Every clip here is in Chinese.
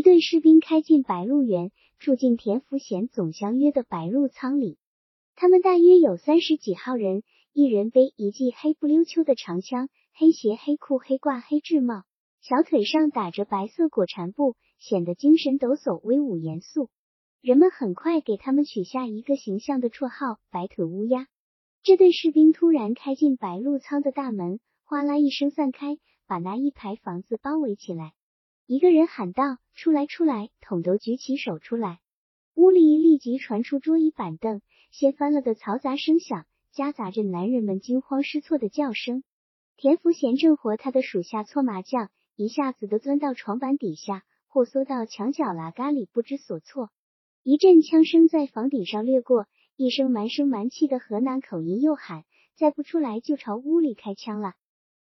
一队士兵开进白鹿原，住进田福贤总相约的白鹿仓里。他们大约有三十几号人，一人背一记黑不溜秋的长枪，黑鞋、黑裤、黑褂、黑制帽，小腿上打着白色裹缠布，显得精神抖擞、威武严肃。人们很快给他们取下一个形象的绰号“白腿乌鸦”。这队士兵突然开进白鹿仓的大门，哗啦一声散开，把那一排房子包围起来。一个人喊道：“出来，出来！”统都举起手出来。屋里立即传出桌椅板凳掀翻了的嘈杂声响，夹杂着男人们惊慌失措的叫声。田福贤正和他的属下搓麻将，一下子都钻到床板底下，或缩到墙角栏杆里，不知所措。一阵枪声在房顶上掠过，一声蛮声蛮气的河南口音又喊：“再不出来，就朝屋里开枪了！”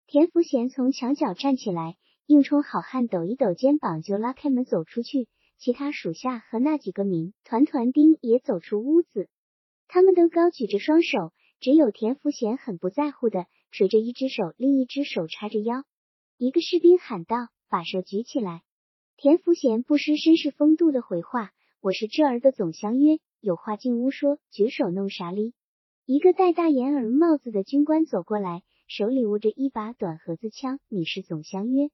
田福贤从墙角站起来，硬冲好汉抖一抖肩膀，就拉开门走出去。其他属下和那几个民团团丁也走出屋子，他们都高举着双手，只有田福贤很不在乎的垂着一只手，另一只手叉着腰。一个士兵喊道：“把手举起来！”田福贤不失绅士风度的回话。我是这儿的总相约，有话进屋说。举手弄啥哩？一个戴大檐儿帽子的军官走过来，手里握着一把短盒子枪。你是总相约，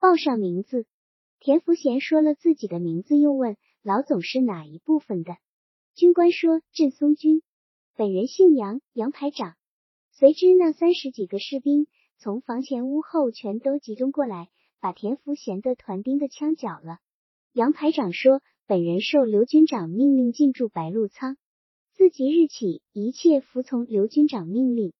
报上名字。田福贤说了自己的名字，又问老总是哪一部分的。军官说镇松军，本人姓杨，杨排长。随之，那三十几个士兵从房前屋后全都集中过来，把田福贤的团丁的枪缴了。杨排长说。本人受刘军长命令进驻白鹿仓，自即日起一切服从刘军长命令。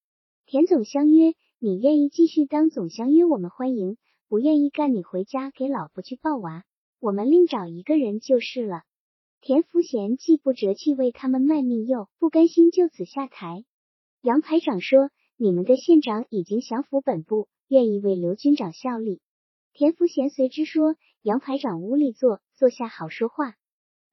田总相约，你愿意继续当总相约，我们欢迎；不愿意干，你回家给老婆去抱娃，我们另找一个人就是了。田福贤既不折气为他们卖命，又不甘心就此下台。杨排长说：“你们的县长已经降服本部，愿意为刘军长效力。”田福贤随之说：“杨排长屋里坐，坐下好说话。”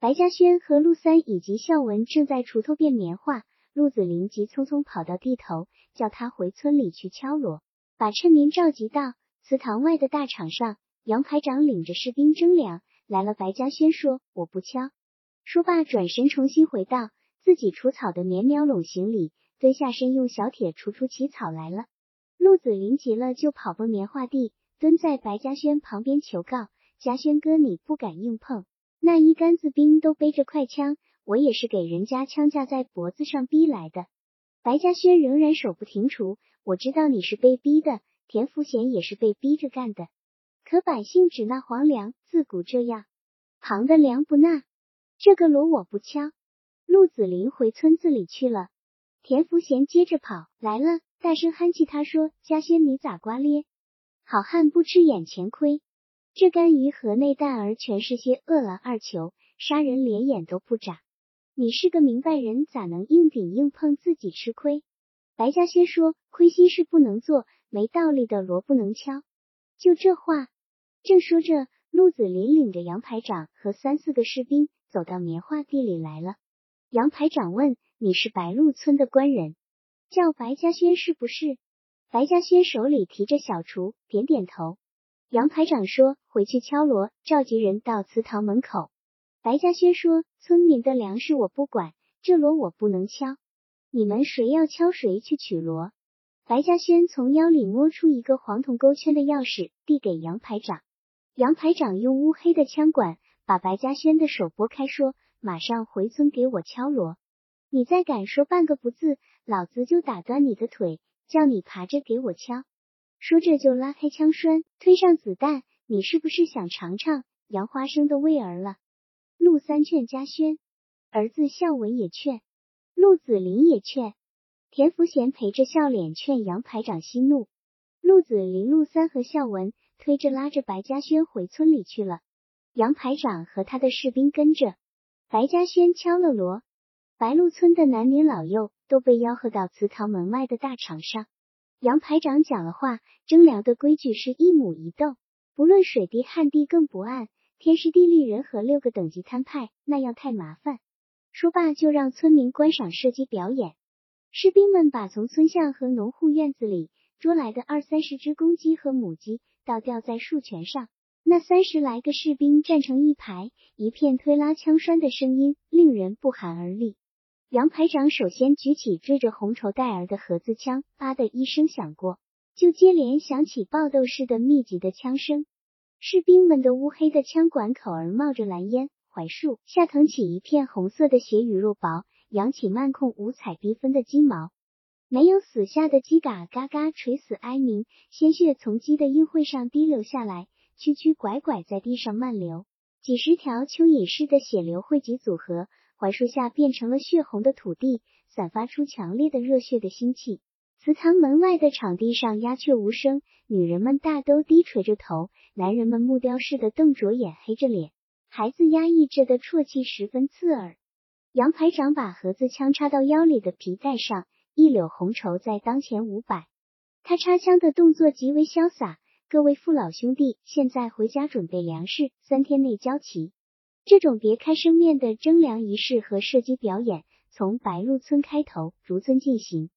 白嘉轩和陆三以及孝文正在锄头变棉花，陆子霖急匆匆跑到地头，叫他回村里去敲锣，把村民召集到祠堂外的大场上。杨排长领着士兵征粮来了。白嘉轩说：“我不敲。”说罢，转身重新回到自己除草的棉苗垄行里，蹲下身用小铁锄出起草来了。陆子霖急了，就跑奔棉花地，蹲在白嘉轩旁边求告：“嘉轩哥，你不敢硬碰。”那一杆子兵都背着快枪，我也是给人家枪架在脖子上逼来的。白嘉轩仍然手不停锄，我知道你是被逼的，田福贤也是被逼着干的。可百姓只纳黄粮，自古这样，旁的粮不纳。这个锣我不敲。陆子霖回村子里去了，田福贤接着跑来了，大声憨气他说：“家轩你咋瓜咧？好汉不吃眼前亏。”这干鱼河内蛋儿全是些饿狼二球，杀人连眼都不眨。你是个明白人，咋能硬顶硬碰自己吃亏？白嘉轩说：“亏心事不能做，没道理的锣不能敲。”就这话，正说着，陆子霖领着杨排长和三四个士兵走到棉花地里来了。杨排长问：“你是白鹿村的官人？叫白嘉轩是不是？”白嘉轩手里提着小锄，点点头。杨排长说：“回去敲锣，召集人到祠堂门口。”白嘉轩说：“村民的粮食我不管，这锣我不能敲。你们谁要敲，谁去取锣。”白嘉轩从腰里摸出一个黄铜钩圈的钥匙，递给杨排长。杨排长用乌黑的枪管把白嘉轩的手拨开，说：“马上回村给我敲锣。你再敢说半个不字，老子就打断你的腿，叫你爬着给我敲。”说着就拉开枪栓，推上子弹。你是不是想尝尝杨花生的味儿了？陆三劝嘉轩，儿子孝文也劝，陆子霖也劝，田福贤陪着笑脸劝杨排长息怒。陆子霖、陆三和孝文推着拉着白嘉轩回村里去了。杨排长和他的士兵跟着。白嘉轩敲了锣，白鹿村的男女老幼都被吆喝到祠堂门外的大场上。杨排长讲了话，征粮的规矩是一亩一豆，不论水地旱地，更不按天时地利人和六个等级摊派，那样太麻烦。说罢，就让村民观赏射击表演。士兵们把从村巷和农户院子里捉来的二三十只公鸡和母鸡倒吊在树泉上，那三十来个士兵站成一排，一片推拉枪栓的声音令人不寒而栗。杨排长首先举起缀着红绸带儿的盒子枪，叭的一声响过，就接连响起爆豆似的密集的枪声。士兵们的乌黑的枪管口儿冒着蓝烟，槐树下腾起一片红色的血与肉薄，扬起漫控五彩缤纷的鸡毛。没有死下的鸡嘎嘎嘎垂死哀鸣，鲜血从鸡的阴会上滴流下来。曲曲拐拐在地上漫流，几十条蚯蚓似的血流汇集组合，槐树下变成了血红的土地，散发出强烈的热血的腥气。祠堂门外的场地上鸦雀无声，女人们大都低垂着头，男人们木雕似的瞪着眼，黑着脸，孩子压抑着的啜泣十分刺耳。杨排长把盒子枪插到腰里的皮带上，一绺红绸在当前五百。他插枪的动作极为潇洒。各位父老兄弟，现在回家准备粮食，三天内交齐。这种别开生面的征粮仪式和射击表演，从白鹿村开头，逐村进行。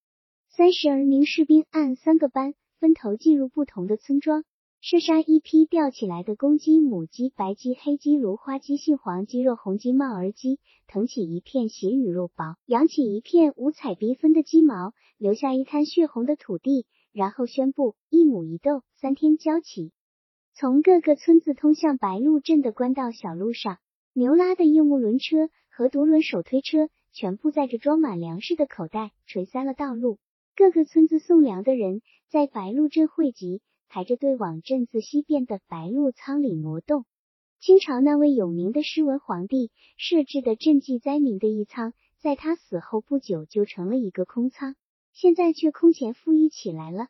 三十二名士兵按三个班分头进入不同的村庄，射杀一批吊起来的公鸡、母鸡、白鸡、黑鸡、芦花鸡、杏黄鸡、肉红鸡、帽儿鸡，腾起一片血与肉薄，扬起一片五彩缤纷的鸡毛，留下一滩血红的土地。然后宣布一亩一豆，三天交齐。从各个村子通向白鹿镇的官道小路上，牛拉的硬木轮车和独轮手推车全部载着装满粮食的口袋，垂塞了道路。各个村子送粮的人在白鹿镇汇集，排着队往镇子西边的白鹿仓里挪动。清朝那位有名的诗文皇帝设置的赈济灾民的一仓，在他死后不久就成了一个空仓。现在却空前富裕起来了。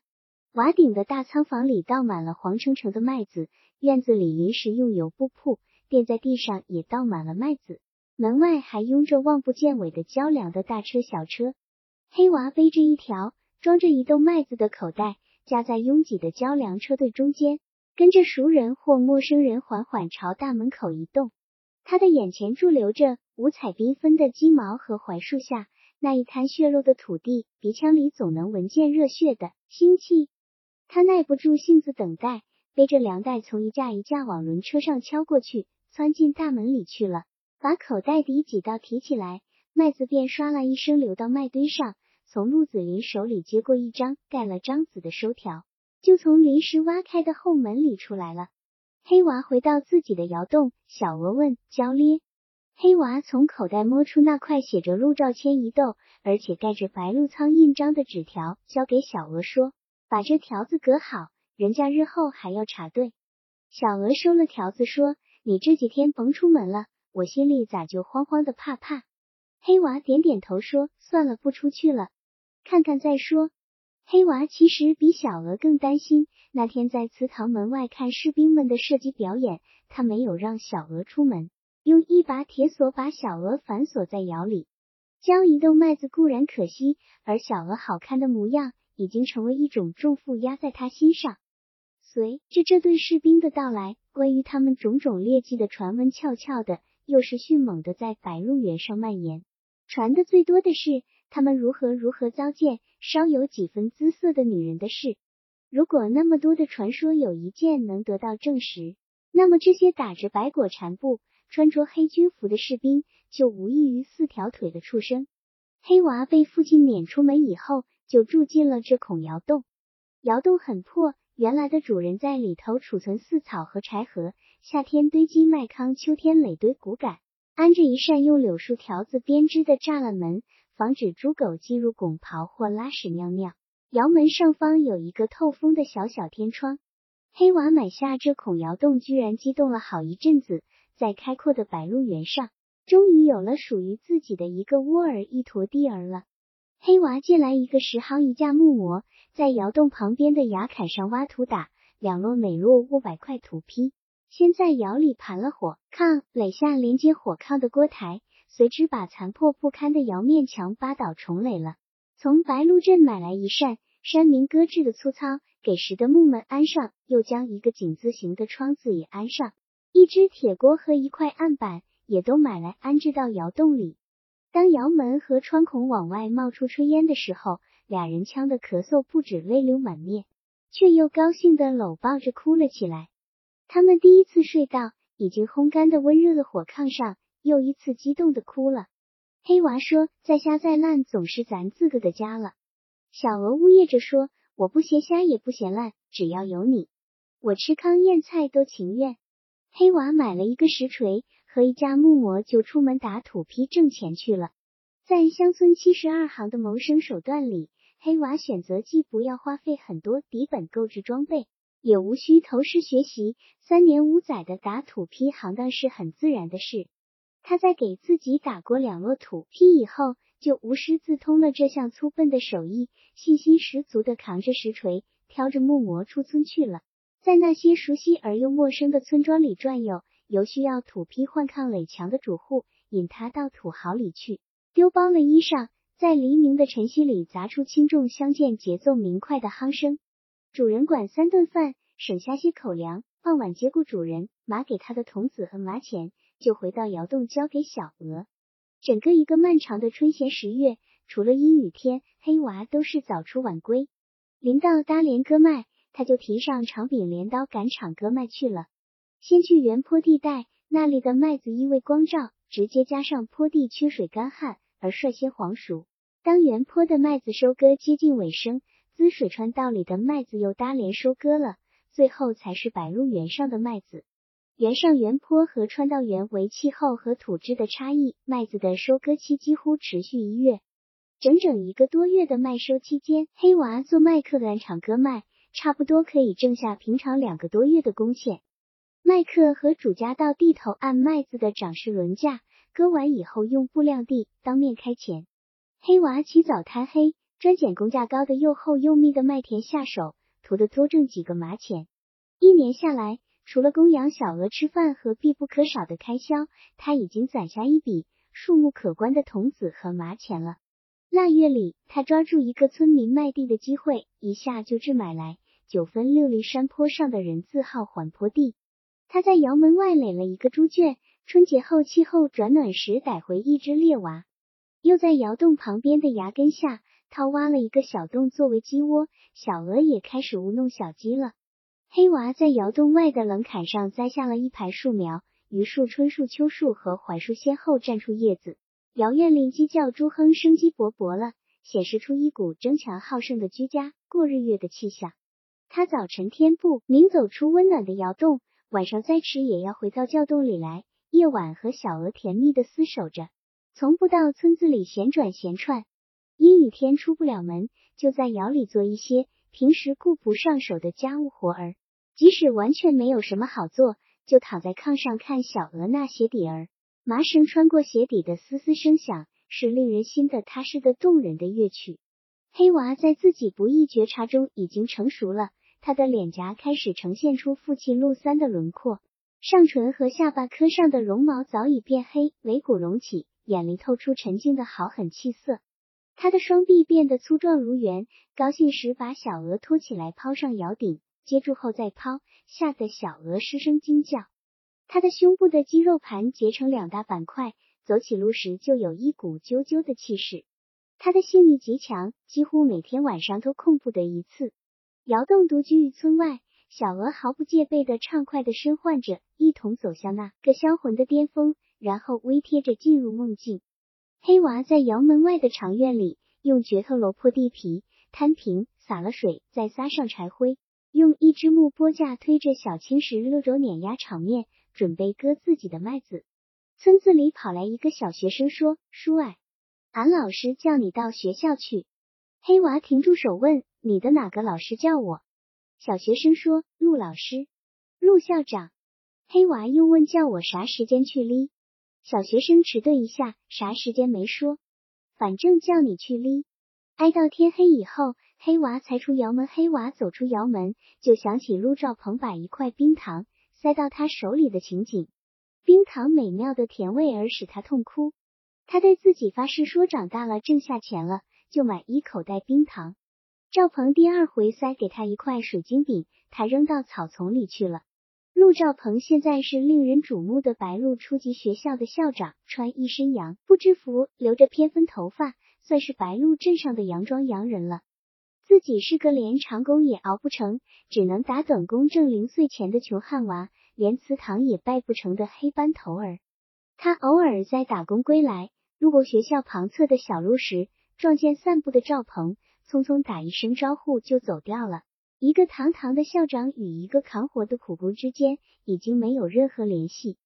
瓦顶的大仓房里倒满了黄澄澄的麦子，院子里临时用油布铺，垫在地上也倒满了麦子。门外还拥着望不见尾的交粮的大车小车。黑娃背着一条装着一兜麦子的口袋，夹在拥挤的交粮车队中间，跟着熟人或陌生人缓缓朝大门口移动。他的眼前驻留着五彩缤纷的鸡毛和槐树下。那一滩血肉的土地，鼻腔里总能闻见热血的腥气。他耐不住性子等待，背着粮袋从一架一架往轮车上敲过去，窜进大门里去了。把口袋底挤到提起来，麦子便唰啦一声流到麦堆上。从陆子霖手里接过一张盖了章子的收条，就从临时挖开的后门里出来了。黑娃回到自己的窑洞，小娥问焦咧。黑娃从口袋摸出那块写着“陆兆谦一斗”，而且盖着白鹿仓印章的纸条，交给小娥说：“把这条子搁好，人家日后还要查对。”小娥收了条子，说：“你这几天甭出门了，我心里咋就慌慌的怕怕。”黑娃点点头说：“算了，不出去了，看看再说。”黑娃其实比小娥更担心。那天在祠堂门外看士兵们的射击表演，他没有让小娥出门。用一把铁锁把小鹅反锁在窑里，将一豆麦子固然可惜，而小鹅好看的模样已经成为一种重负压在他心上。随着这对士兵的到来，关于他们种种劣迹的传闻悄悄的，又是迅猛的在白鹿原上蔓延。传的最多的是他们如何如何糟践稍有几分姿色的女人的事。如果那么多的传说有一件能得到证实，那么这些打着白果缠布。穿着黑军服的士兵就无异于四条腿的畜生。黑娃被父亲撵出门以后，就住进了这孔窑洞。窑洞很破，原来的主人在里头储存饲草和柴禾，夏天堆积麦糠，秋天垒堆谷杆，安着一扇用柳树条子编织的栅栏门，防止猪狗进入拱刨或拉屎尿尿。窑门上方有一个透风的小小天窗。黑娃买下这孔窑洞，居然激动了好一阵子。在开阔的白鹿原上，终于有了属于自己的一个窝儿，一坨地儿了。黑娃借来一个石夯一架木模，在窑洞旁边的崖坎上挖土打，两摞每摞五百块土坯。先在窑里盘了火炕，垒下连接火炕的锅台，随之把残破不堪的窑面墙扒倒重垒了。从白鹿镇买来一扇山民搁置的粗糙给石的木门安上，又将一个井字形的窗子也安上。一只铁锅和一块案板也都买来安置到窑洞里。当窑门和窗孔往外冒出炊烟的时候，俩人呛得咳嗽不止，泪流满面，却又高兴的搂抱着哭了起来。他们第一次睡到已经烘干的温热的火炕上，又一次激动的哭了。黑娃说：“再瞎再烂，总是咱自个的家了。”小鹅呜咽着说：“我不嫌瞎，也不嫌烂，只要有你，我吃糠咽菜都情愿。”黑娃买了一个石锤和一架木磨，就出门打土坯挣钱去了。在乡村七十二行的谋生手段里，黑娃选择既不要花费很多底本购置装备，也无需投师学习，三年五载的打土坯行当是很自然的事。他在给自己打过两摞土坯以后，就无师自通了这项粗笨的手艺，信心十足的扛着石锤，挑着木模出村去了。在那些熟悉而又陌生的村庄里转悠，由需要土坯换炕垒墙的主户引他到土豪里去，丢包了衣裳，在黎明的晨曦里砸出轻重相间、节奏明快的夯声。主人管三顿饭，省下些口粮，傍晚接过主人码给他的童子和麻钱，就回到窑洞交给小娥。整个一个漫长的春闲十月，除了阴雨天，黑娃都是早出晚归。临到搭连割麦。他就提上长柄镰刀赶场割麦去了。先去原坡地带，那里的麦子因为光照，直接加上坡地缺水干旱而率先黄熟。当原坡的麦子收割接近尾声，滋水川道里的麦子又搭连收割了，最后才是白鹿原上的麦子。原上原坡和川道原为气候和土质的差异，麦子的收割期几乎持续一月，整整一个多月的麦收期间，黑娃做麦客赶场割麦。差不多可以挣下平常两个多月的工钱。麦克和主家到地头按麦子的掌式轮价，割完以后用布量地，当面开钱。黑娃起早贪黑，专捡工价高的又厚又密的麦田下手，图的多挣几个麻钱。一年下来，除了供养小鹅吃饭和必不可少的开销，他已经攒下一笔数目可观的铜子和麻钱了。腊月里，他抓住一个村民卖地的机会，一下就置买来九分六厘山坡上的人字号缓坡地。他在窑门外垒了一个猪圈，春节后气候转暖时逮回一只猎娃，又在窑洞旁边的崖根下掏挖了一个小洞作为鸡窝。小鹅也开始舞弄小鸡了。黑娃在窑洞外的冷坎上栽下了一排树苗，榆树、椿树、秋树和槐树先后绽出叶子。窑院里鸡叫猪哼，生机勃勃了，显示出一股争强好胜的居家过日月的气象。他早晨天不，明走出温暖的窑洞，晚上再迟也要回到窖洞里来。夜晚和小鹅甜蜜的厮守着，从不到村子里闲转闲串。阴雨天出不了门，就在窑里做一些平时顾不上手的家务活儿。即使完全没有什么好做，就躺在炕上看小鹅那鞋底儿。麻绳穿过鞋底的嘶嘶声响，是令人心的踏实的动人的乐曲。黑娃在自己不易觉察中已经成熟了，他的脸颊开始呈现出父亲陆三的轮廓，上唇和下巴颏上的绒毛早已变黑，尾骨隆起，眼里透出沉静的好狠气色。他的双臂变得粗壮如圆，高兴时把小鹅托起来抛上窑顶，接住后再抛，吓得小鹅失声惊叫。他的胸部的肌肉盘结成两大板块，走起路时就有一股啾啾的气势。他的性欲极强，几乎每天晚上都空不得一次。窑洞独居于村外，小鹅毫不戒备的畅快的身唤着，一同走向那个销魂的巅峰，然后微贴着进入梦境。黑娃在窑门外的长院里，用镢头揉破地皮，摊平，洒了水，再撒上柴灰，用一只木拨架推着小青石溜轴碾压场面。准备割自己的麦子，村子里跑来一个小学生说：“叔哎，俺老师叫你到学校去。”黑娃停住手问：“你的哪个老师叫我？”小学生说：“陆老师，陆校长。”黑娃又问：“叫我啥时间去哩？”小学生迟钝一下，啥时间没说，反正叫你去哩。挨到天黑以后，黑娃才出窑门。黑娃走出窑门，就想起陆兆鹏把一块冰糖。塞到他手里的情景，冰糖美妙的甜味儿使他痛哭。他对自己发誓说，长大了挣下钱了就买一口袋冰糖。赵鹏第二回塞给他一块水晶饼，他扔到草丛里去了。陆兆鹏现在是令人瞩目的白鹿初级学校的校长，穿一身洋布制服，留着偏分头发，算是白鹿镇上的洋装洋人了。自己是个连长工也熬不成，只能打短工挣零碎钱的穷汉娃，连祠堂也拜不成的黑班头儿。他偶尔在打工归来，路过学校旁侧的小路时，撞见散步的赵鹏，匆匆打一声招呼就走掉了。一个堂堂的校长与一个扛活的苦工之间已经没有任何联系。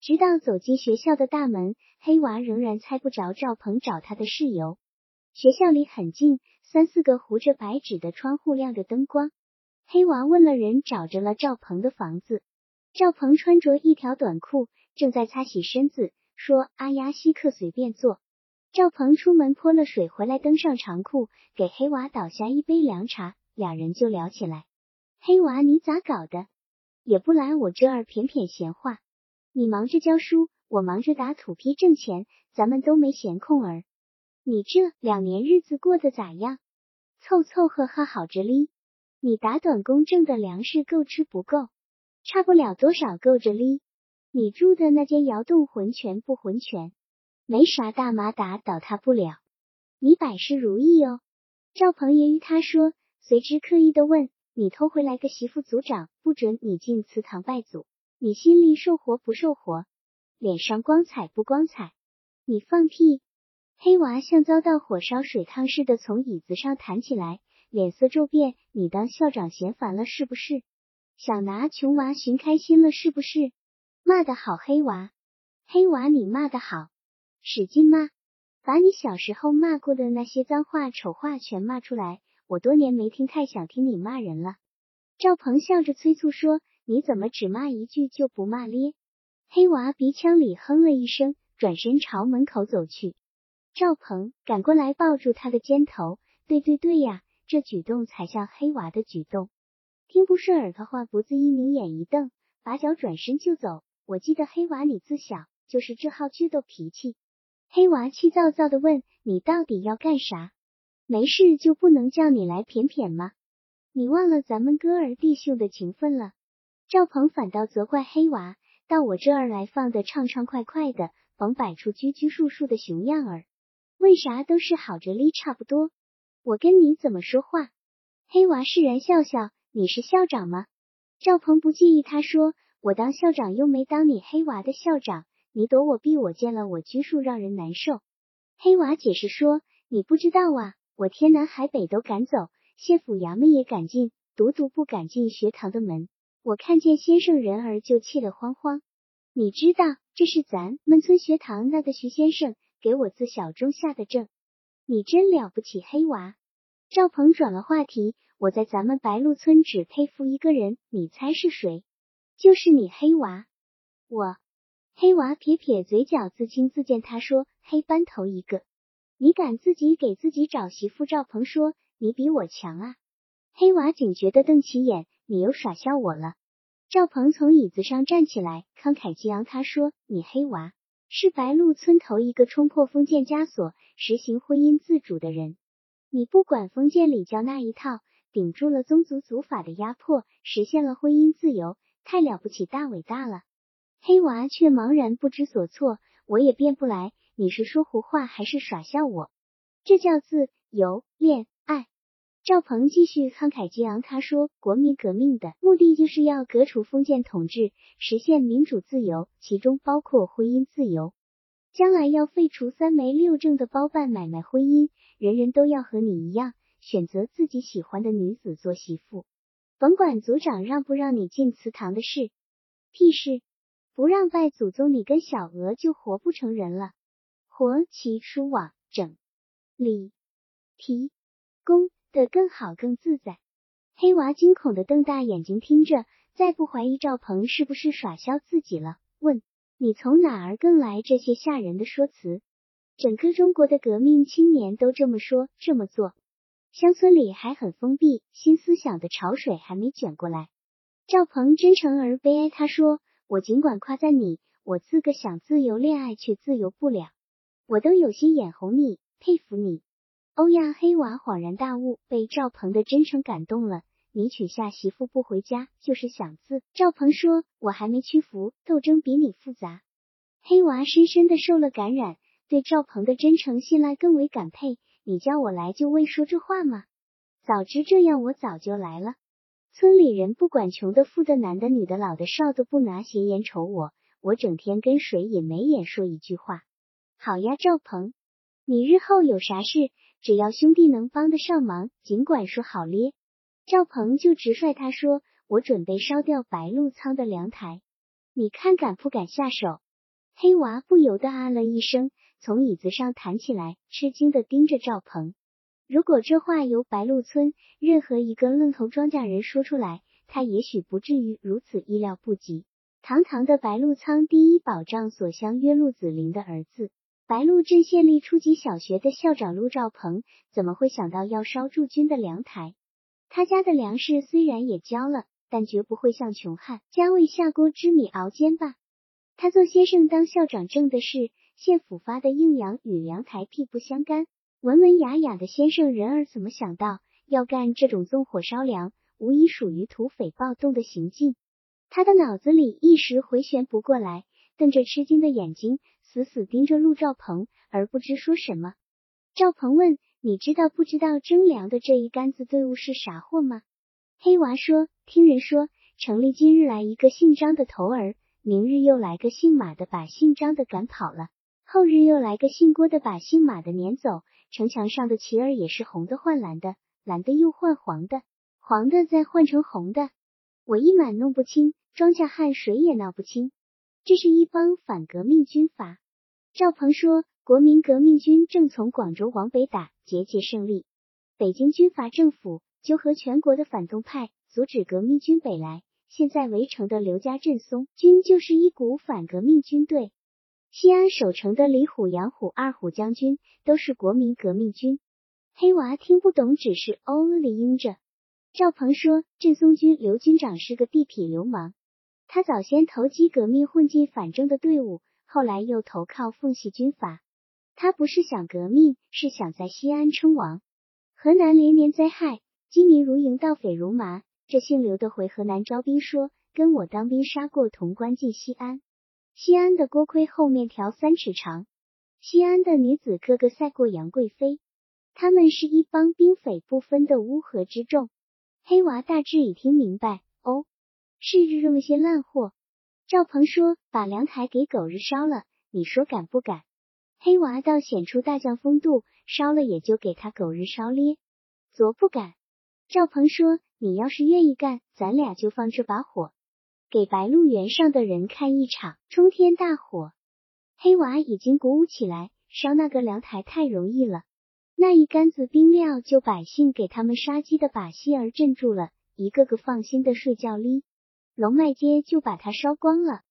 直到走进学校的大门，黑娃仍然猜不着赵鹏找他的事由。学校里很静，三四个糊着白纸的窗户亮着灯光。黑娃问了人，找着了赵鹏的房子。赵鹏穿着一条短裤，正在擦洗身子，说：“阿丫稀客随便坐。”赵鹏出门泼了水回来，登上长裤，给黑娃倒下一杯凉茶。两人就聊起来，黑娃，你咋搞的？也不来我这儿谝谝闲话。你忙着教书，我忙着打土坯挣钱，咱们都没闲空儿。你这两年日子过得咋样？凑凑合合好着哩。你打短工挣的粮食够吃不够？差不了多少够着哩。你住的那间窑洞浑全不浑全？没啥大麻打倒塌不了。你百事如意哦。赵鹏爷与他说。随之刻意的问：“你偷回来个媳妇，族长不准你进祠堂拜祖，你心里受活不受活？脸上光彩不光彩？你放屁！”黑娃像遭到火烧水烫似的从椅子上弹起来，脸色骤变：“你当校长嫌烦了是不是？想拿穷娃寻开心了是不是？骂得好，黑娃！黑娃，你骂得好，使劲骂，把你小时候骂过的那些脏话、丑话全骂出来。”我多年没听，太想听你骂人了。赵鹏笑着催促说：“你怎么只骂一句就不骂咧？”黑娃鼻腔里哼了一声，转身朝门口走去。赵鹏赶过来抱住他的肩头：“对对对呀，这举动才像黑娃的举动。”听不顺耳的话，不自一拧，眼一瞪，拔脚转身就走。我记得黑娃，你自小就是这号倔斗脾气。黑娃气躁躁的问：“你到底要干啥？”没事就不能叫你来谝谝吗？你忘了咱们哥儿弟兄的情分了？赵鹏反倒责怪黑娃，到我这儿来放的畅畅快快的，甭摆出拘拘束束的熊样儿。为啥都是好着哩差不多？我跟你怎么说话？黑娃释然笑笑，你是校长吗？赵鹏不介意，他说我当校长又没当你黑娃的校长，你躲我避我，见了我拘束让人难受。黑娃解释说，你不知道啊。我天南海北都赶走，县府衙门也赶进，独独不敢进学堂的门。我看见先生人儿就气得慌慌。你知道这是咱们村学堂那个徐先生给我自小种下的证。你真了不起，黑娃。赵鹏转了话题，我在咱们白鹿村只佩服一个人，你猜是谁？就是你黑娃。我黑娃撇撇嘴角，自轻自贱。他说黑班头一个。你敢自己给自己找媳妇？赵鹏说：“你比我强啊！”黑娃警觉的瞪起眼：“你又耍笑我了。”赵鹏从椅子上站起来，慷慨激昂，他说：“你黑娃是白鹿村头一个冲破封建枷锁、实行婚姻自主的人。你不管封建礼教那一套，顶住了宗族族法的压迫，实现了婚姻自由，太了不起，大伟大了。”黑娃却茫然不知所措，我也变不来。你是说胡话还是耍笑我？这叫自由恋爱。赵鹏继续慷慨激昂，他说：“国民革命的目的就是要革除封建统治，实现民主自由，其中包括婚姻自由。将来要废除三媒六证的包办买卖婚姻，人人都要和你一样，选择自己喜欢的女子做媳妇，甭管族长让不让你进祠堂的事，屁事！不让拜祖宗，你跟小娥就活不成人了。”活其出往整理提供的更好更自在。黑娃惊恐的瞪大眼睛听着，再不怀疑赵鹏是不是耍笑自己了，问你从哪儿更来这些吓人的说辞？整个中国的革命青年都这么说这么做，乡村里还很封闭，新思想的潮水还没卷过来。赵鹏真诚而悲哀，他说：“我尽管夸赞你，我自个想自由恋爱，却自由不了。”我都有些眼红你，佩服你。欧亚黑娃恍然大悟，被赵鹏的真诚感动了。你娶下媳妇不回家，就是想自。赵鹏说：“我还没屈服，斗争比你复杂。”黑娃深深的受了感染，对赵鹏的真诚信赖更为感佩。你叫我来就为说这话吗？早知这样，我早就来了。村里人不管穷的、富的、男的、女的、老的、少的，不拿闲言瞅我。我整天跟谁也没眼说一句话。好呀，赵鹏，你日后有啥事，只要兄弟能帮得上忙，尽管说好咧。赵鹏就直率他说：“我准备烧掉白鹿仓的凉台，你看敢不敢下手？”黑娃不由得啊了一声，从椅子上弹起来，吃惊的盯着赵鹏。如果这话由白鹿村任何一个愣头庄稼人说出来，他也许不至于如此意料不及。堂堂的白鹿仓第一保障所乡约陆子霖的儿子，白鹿镇县立初级小学的校长陆兆鹏，怎么会想到要烧驻军的粮台？他家的粮食虽然也交了，但绝不会像穷汉家为下锅之米熬煎吧？他做先生当校长挣的是县府发的硬粮，与粮台屁不相干。文文雅雅的先生人儿怎么想到要干这种纵火烧粮，无疑属于土匪暴动的行径？他的脑子里一时回旋不过来，瞪着吃惊的眼睛，死死盯着陆兆鹏，而不知说什么。赵鹏问：“你知道不知道征粮的这一杆子队伍是啥货吗？”黑娃说：“听人说，城里今日来一个姓张的头儿，明日又来个姓马的，把姓张的赶跑了；后日又来个姓郭的，把姓马的撵走。城墙上的旗儿也是红的换蓝的，蓝的又换黄的，黄的再换成红的。我一满弄不清。”庄稼汉谁也闹不清，这是一帮反革命军阀。赵鹏说，国民革命军正从广州往北打，节节胜利。北京军阀政府纠合全国的反动派，阻止革命军北来。现在围城的刘家镇松军就是一股反革命军队。西安守城的李虎、杨虎、二虎将军都是国民革命军。黑娃听不懂，只是哦了里应着。赵鹏说，镇松军刘军长是个地痞流氓。他早先投机革命，混进反正的队伍，后来又投靠奉系军阀。他不是想革命，是想在西安称王。河南连年灾害，饥民如蝇，盗匪如麻。这姓刘的回河南招兵，说跟我当兵，杀过潼关进西安。西安的锅盔后面条三尺长，西安的女子个个赛过杨贵妃。他们是一帮兵匪不分的乌合之众。黑娃大致已听明白。是这么些烂货。赵鹏说：“把凉台给狗日烧了，你说敢不敢？”黑娃倒显出大将风度，烧了也就给他狗日烧咧，昨不敢。赵鹏说：“你要是愿意干，咱俩就放这把火，给白鹿原上的人看一场冲天大火。”黑娃已经鼓舞起来，烧那个凉台太容易了，那一杆子冰料就百姓给他们杀鸡的把戏儿镇住了，一个个放心的睡觉哩。龙脉街就把它烧光了。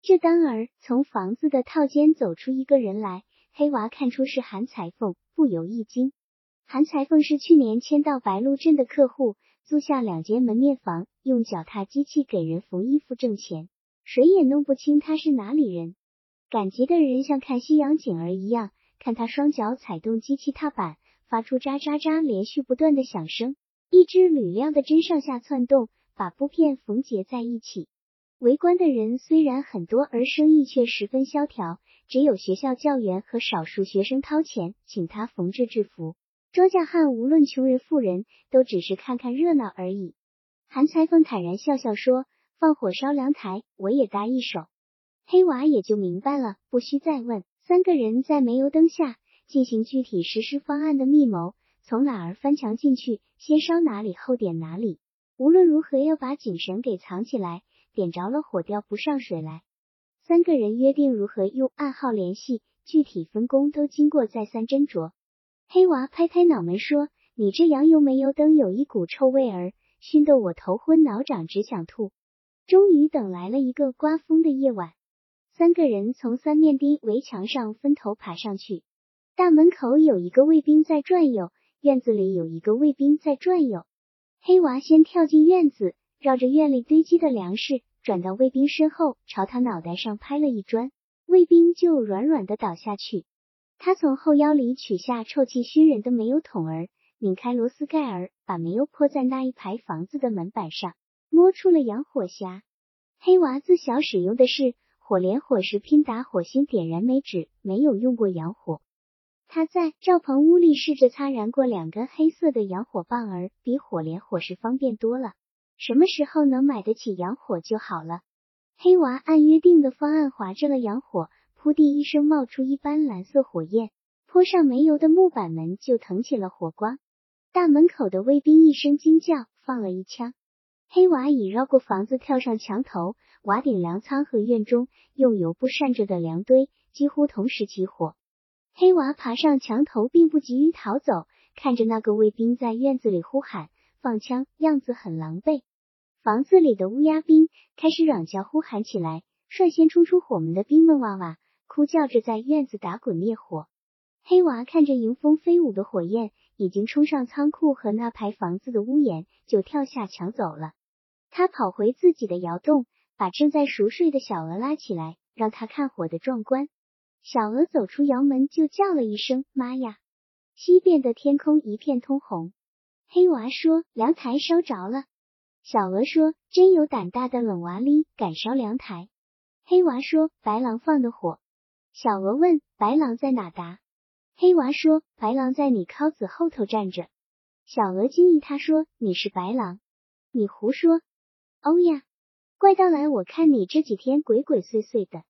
这当儿从房子的套间走出一个人来，黑娃看出是韩裁缝，不由一惊。韩裁缝是去年迁到白鹿镇的客户，租下两间门面房，用脚踏机器给人缝衣服挣钱，谁也弄不清他是哪里人。赶集的人像看西洋景儿一样，看他双脚踩动机器踏板，发出喳喳喳连续不断的响声，一只铝亮的针上下窜动。把布片缝结在一起。围观的人虽然很多，而生意却十分萧条。只有学校教员和少数学生掏钱请他缝制制服。庄稼汉无论穷人富人，都只是看看热闹而已。韩裁缝坦然笑笑说：“放火烧凉台，我也搭一手。”黑娃也就明白了，不需再问。三个人在煤油灯下进行具体实施方案的密谋：从哪儿翻墙进去，先烧哪里，后点哪里。无论如何要把井绳给藏起来，点着了火调不上水来。三个人约定如何用暗号联系，具体分工都经过再三斟酌。黑娃拍拍脑门说：“你这洋油煤油灯有一股臭味儿，熏得我头昏脑胀，只想吐。”终于等来了一个刮风的夜晚，三个人从三面的围墙上分头爬上去。大门口有一个卫兵在转悠，院子里有一个卫兵在转悠。黑娃先跳进院子，绕着院里堆积的粮食，转到卫兵身后，朝他脑袋上拍了一砖，卫兵就软软的倒下去。他从后腰里取下臭气熏人的煤油桶儿，拧开螺丝盖儿，把煤油泼在那一排房子的门板上，摸出了洋火匣。黑娃自小使用的是火镰火石拼打火星点燃煤纸，没有用过洋火。他在赵鹏屋里试着擦燃过两根黑色的洋火棒儿，比火连火石方便多了。什么时候能买得起洋火就好了。黑娃按约定的方案划着了洋火，扑地一声冒出一般蓝色火焰，泼上煤油的木板门就腾起了火光。大门口的卫兵一声惊叫，放了一枪。黑娃已绕过房子，跳上墙头，瓦顶粮仓和院中用油布扇着的粮堆几乎同时起火。黑娃爬上墙头，并不急于逃走，看着那个卫兵在院子里呼喊。放枪，样子很狼狈。房子里的乌鸦兵开始嚷叫呼喊起来，率先冲出火门的兵们哇哇哭叫着在院子打滚灭火。黑娃看着迎风飞舞的火焰，已经冲上仓库和那排房子的屋檐，就跳下墙走了。他跑回自己的窑洞，把正在熟睡的小鹅拉起来，让他看火的壮观。小鹅走出窑门就叫了一声：“妈呀！”西边的天空一片通红。黑娃说：“凉台烧着了。”小鹅说：“真有胆大的冷娃哩，敢烧凉台。”黑娃说：“白狼放的火。”小鹅问：“白狼在哪达？”黑娃说：“白狼在你尻子后头站着。”小鹅惊异，他说：“你是白狼？你胡说！”哦呀，怪到来，我看你这几天鬼鬼祟祟的。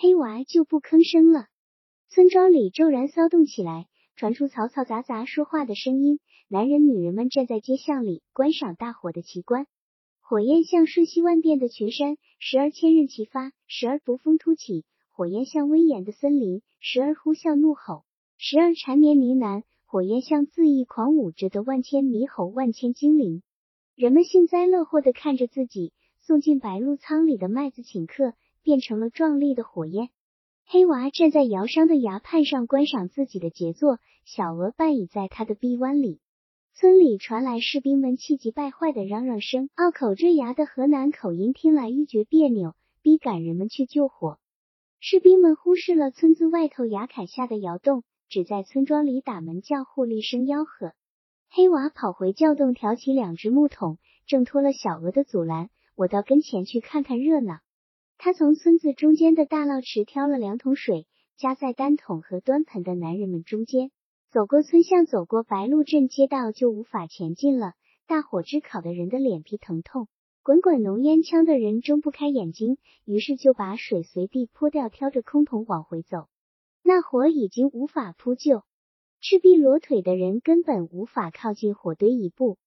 黑娃就不吭声了。村庄里骤然骚动起来。传出嘈嘈杂杂说话的声音，男人、女人们站在街巷里观赏大火的奇观。火焰像瞬息万变的群山，时而千刃齐发，时而毒风突起；火焰像威严的森林，时而呼啸怒吼，时而缠绵呢喃；火焰像恣意狂舞着的万千猕猴、万千精灵。人们幸灾乐祸地看着自己送进白鹿仓里的麦子请客变成了壮丽的火焰。黑娃站在窑商的崖畔上观赏自己的杰作，小鹅半倚在他的臂弯里。村里传来士兵们气急败坏的嚷嚷声，拗口坠牙的河南口音听来一觉别扭，逼赶人们去救火。士兵们忽视了村子外头崖坎下的窑洞，只在村庄里打门叫户，厉声吆喝。黑娃跑回窖洞，挑起两只木桶，挣脱了小鹅的阻拦，我到跟前去看看热闹。他从村子中间的大涝池挑了两桶水，加在担桶和端盆的男人们中间，走过村巷，走过白鹿镇街道，就无法前进了。大火炙烤的人的脸皮疼痛，滚滚浓烟呛的人睁不开眼睛，于是就把水随地泼掉，挑着空桶往回走。那火已经无法扑救，赤臂裸腿的人根本无法靠近火堆一步。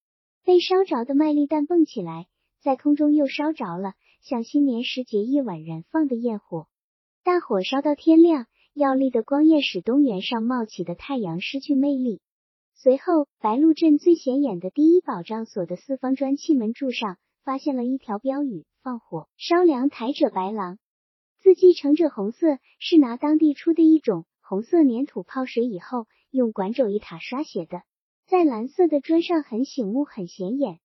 被烧着的麦粒蛋蹦起来，在空中又烧着了。像新年时节夜晚燃放的焰火，大火烧到天亮，耀丽的光焰使东原上冒起的太阳失去魅力。随后，白鹿镇最显眼的第一保障所的四方砖砌门柱上，发现了一条标语：“放火烧凉台者白狼。”字迹呈着红色，是拿当地出的一种红色粘土泡水以后，用管肘一塔刷写的，在蓝色的砖上很醒目，很显眼。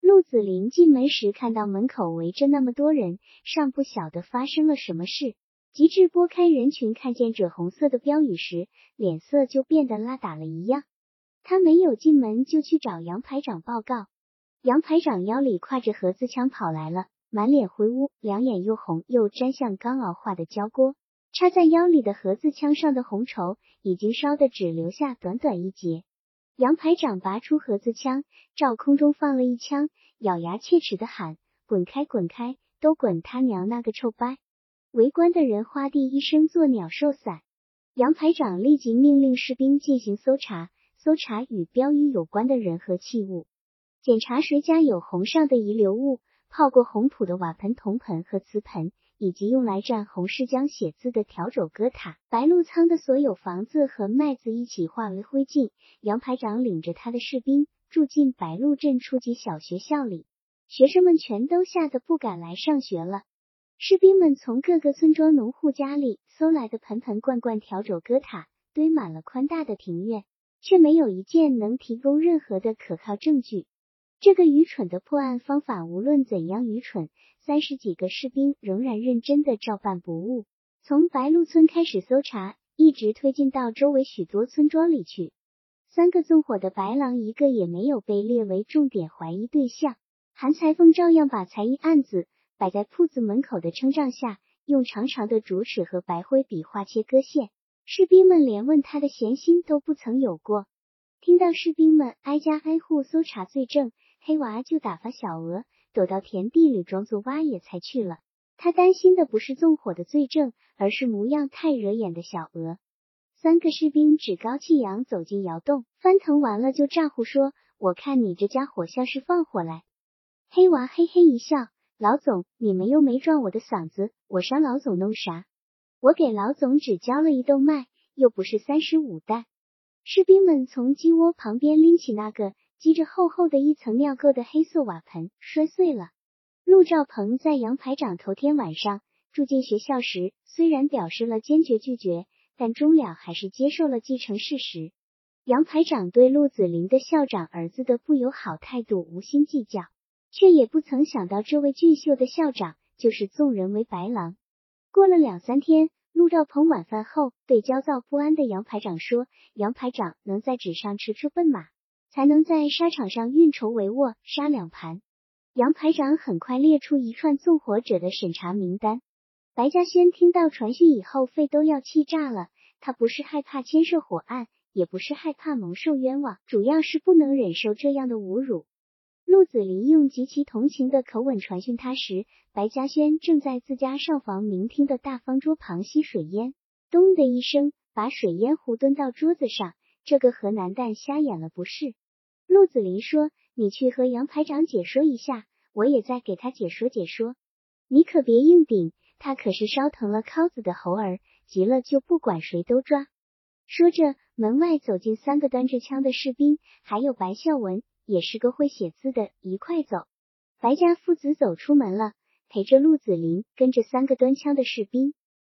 陆子霖进门时，看到门口围着那么多人，尚不晓得发生了什么事。及至拨开人群，看见这红色的标语时，脸色就变得拉打了一样。他没有进门，就去找杨排长报告。杨排长腰里挎着盒子枪跑来了，满脸灰污，两眼又红又沾像刚熬化的焦锅。插在腰里的盒子枪上的红绸已经烧得只留下短短一截。杨排长拔出盒子枪，照空中放了一枪，咬牙切齿的喊：“滚开，滚开，都滚他娘那个臭掰！”围观的人哗地一声作鸟兽散。杨排长立即命令士兵进行搜查，搜查与标语有关的人和器物，检查谁家有红上的遗留物，泡过红土的瓦盆、铜盆和瓷盆。以及用来蘸红柿浆写字的笤帚歌塔，白鹿仓的所有房子和麦子一起化为灰烬。杨排长领着他的士兵住进白鹿镇初级小学校里，学生们全都吓得不敢来上学了。士兵们从各个村庄农户家里搜来的盆盆罐罐笤帚歌塔，堆满了宽大的庭院，却没有一件能提供任何的可靠证据。这个愚蠢的破案方法，无论怎样愚蠢。三十几个士兵仍然认真的照办不误，从白鹿村开始搜查，一直推进到周围许多村庄里去。三个纵火的白狼一个也没有被列为重点怀疑对象。韩裁缝照样把才艺案子摆在铺子门口的撑帐下，用长长的竹尺和白灰笔画切割线。士兵们连问他的闲心都不曾有过。听到士兵们挨家挨户搜查罪证，黑娃就打发小娥。躲到田地里装作挖野才去了。他担心的不是纵火的罪证，而是模样太惹眼的小娥。三个士兵趾高气扬走进窑洞，翻腾完了就咋呼说：“我看你这家伙像是放火来。”黑娃嘿嘿一笑：“老总，你们又没撞我的嗓子，我伤老总弄啥？我给老总只交了一斗麦，又不是三十五担。”士兵们从鸡窝旁边拎起那个积着厚厚的一层尿垢的黑色瓦盆，摔碎了。陆兆鹏在杨排长头天晚上住进学校时，虽然表示了坚决拒绝。但终了还是接受了继承事实。杨排长对陆子霖的校长儿子的不友好态度无心计较，却也不曾想到这位俊秀的校长就是纵人为白狼。过了两三天，陆兆鹏晚饭后对焦躁不安的杨排长说：“杨排长能在纸上驰出奔马，才能在沙场上运筹帷幄，杀两盘。”杨排长很快列出一串纵火者的审查名单。白嘉轩听到传讯以后，肺都要气炸了。他不是害怕牵涉火案，也不是害怕蒙受冤枉，主要是不能忍受这样的侮辱。陆子霖用极其同情的口吻传讯他时，白嘉轩正在自家上房明厅的大方桌旁吸水烟，咚的一声，把水烟壶蹲到桌子上。这个河南蛋瞎眼了不是？陆子霖说：“你去和杨排长解说一下，我也再给他解说解说。你可别硬顶。”他可是烧疼了尻子的猴儿，急了就不管谁都抓。说着，门外走进三个端着枪的士兵，还有白孝文，也是个会写字的，一块走。白家父子走出门了，陪着陆子霖，跟着三个端枪的士兵。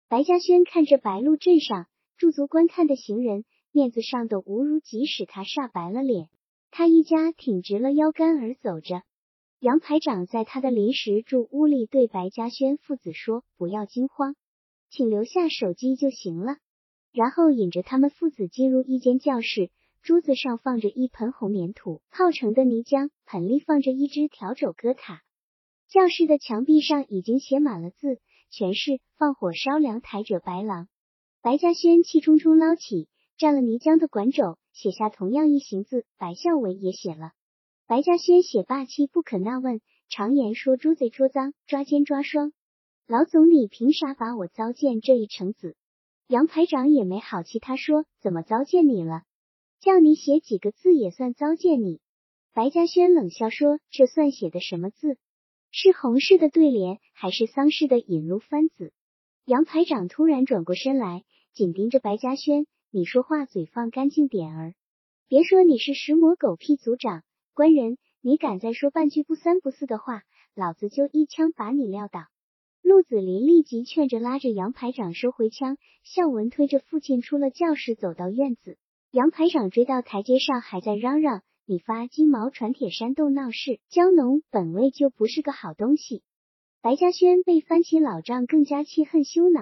白嘉轩看着白鹿镇上驻足观看的行人，面子上的侮辱即使他煞白了脸。他一家挺直了腰杆而走着。杨排长在他的临时住屋里对白嘉轩父子说：“不要惊慌，请留下手机就行了。”然后引着他们父子进入一间教室，桌子上放着一盆红粘土泡成的泥浆，盆里放着一只条肘歌塔。教室的墙壁上已经写满了字，全是“放火烧凉台者白狼”。白嘉轩气冲冲捞起蘸了泥浆的管肘，写下同样一行字。白孝文也写了。白嘉轩写霸气不可纳问，常言说捉贼捉赃，抓奸抓双。老总，你凭啥把我糟践这一成子？杨排长也没好气，他说怎么糟践你了？叫你写几个字也算糟践你。白嘉轩冷笑说：“这算写的什么字？是洪氏的对联，还是丧氏的引路番子？”杨排长突然转过身来，紧盯着白嘉轩：“你说话嘴放干净点儿，别说你是石磨狗屁族长。”官人，你敢再说半句不三不四的话，老子就一枪把你撂倒！陆子霖立即劝着，拉着杨排长收回枪。孝文推着父亲出了教室，走到院子。杨排长追到台阶上，还在嚷嚷：“你发金毛传铁山洞闹事，蕉农本位就不是个好东西。”白嘉轩被翻起老账，更加气恨羞恼。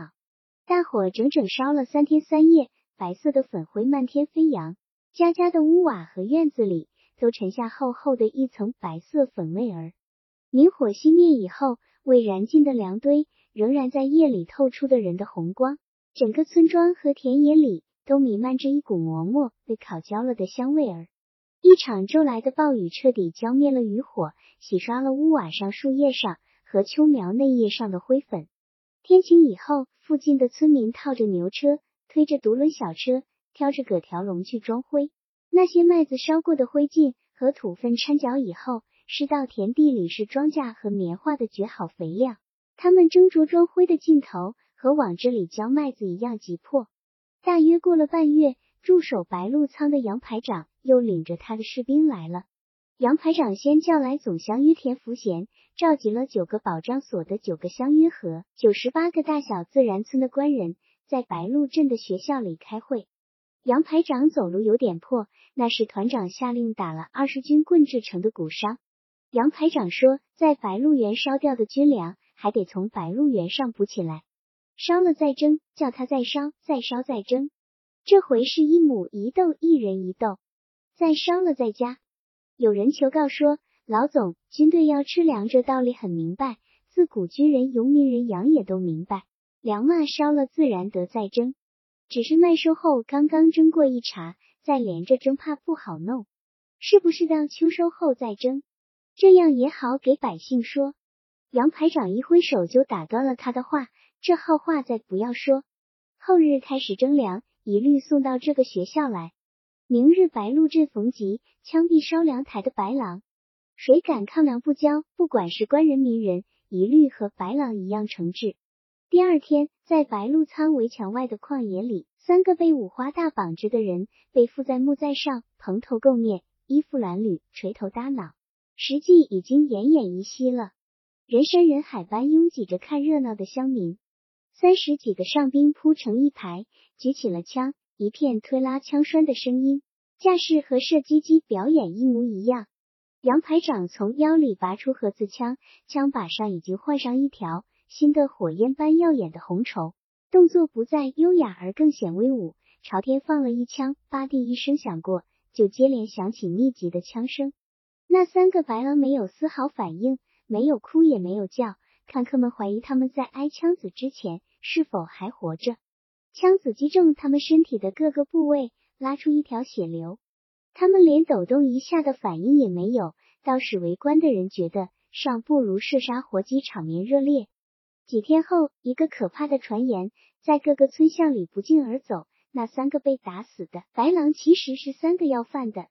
大火整整烧了三天三夜，白色的粉灰漫天飞扬，家家的屋瓦和院子里。都沉下厚厚的一层白色粉味儿。明火熄灭以后，未燃尽的粮堆仍然在夜里透出的人的红光。整个村庄和田野里都弥漫着一股馍馍被烤焦了的香味儿。一场骤来的暴雨彻底浇灭了渔火，洗刷了屋瓦上、树叶上和秋苗内叶上的灰粉。天晴以后，附近的村民套着牛车，推着独轮小车，挑着葛条笼去装灰。那些麦子烧过的灰烬和土粪掺搅以后，施到田地里是庄稼和棉花的绝好肥料。他们争着装灰的劲头和往这里浇麦子一样急迫。大约过了半月，驻守白鹿仓的杨排长又领着他的士兵来了。杨排长先叫来总乡约田福贤，召集了九个保障所的九个乡约和九十八个大小自然村的官人，在白鹿镇的学校里开会。杨排长走路有点破，那是团长下令打了二十军棍制成的骨伤。杨排长说，在白鹿原烧掉的军粮还得从白鹿原上补起来，烧了再蒸，叫他再烧，再烧再蒸。这回是一亩一豆，一人一豆，再烧了再加。有人求告说，老总，军队要吃粮，这道理很明白，自古军人、游民人养也都明白，粮嘛烧了自然得再蒸。只是麦收后刚刚蒸过一茬，再连着蒸怕不好弄，是不是到秋收后再蒸？这样也好给百姓说。杨排长一挥手就打断了他的话：“这号话再不要说。后日开始征粮，一律送到这个学校来。明日白鹿镇逢集，枪毙烧粮台的白狼。谁敢抗粮不交，不管是官人民人，一律和白狼一样惩治。”第二天，在白鹿仓围墙外的旷野里，三个被五花大绑着的人被缚在木寨上，蓬头垢面，衣服褴褛，垂头耷脑，实际已经奄奄一息了。人山人海般拥挤着看热闹的乡民，三十几个上兵铺成一排，举起了枪，一片推拉枪栓的声音，架势和射击机表演一模一样。杨排长从腰里拔出盒子枪，枪把上已经换上一条新的火焰般耀眼的红绸，动作不再优雅而更显威武，朝天放了一枪，吧地一声响过，就接连响起密集的枪声。那三个白狼没有丝毫反应。没有哭也没有叫，看客们怀疑他们在挨枪子之前是否还活着。枪子击中他们身体的各个部位，拉出一条血流，他们连抖动一下的反应也没有，倒使围观的人觉得尚不如射杀活鸡场面热烈。几天后，一个可怕的传言在各个村巷里不胫而走：那三个被打死的白狼其实是三个要饭的，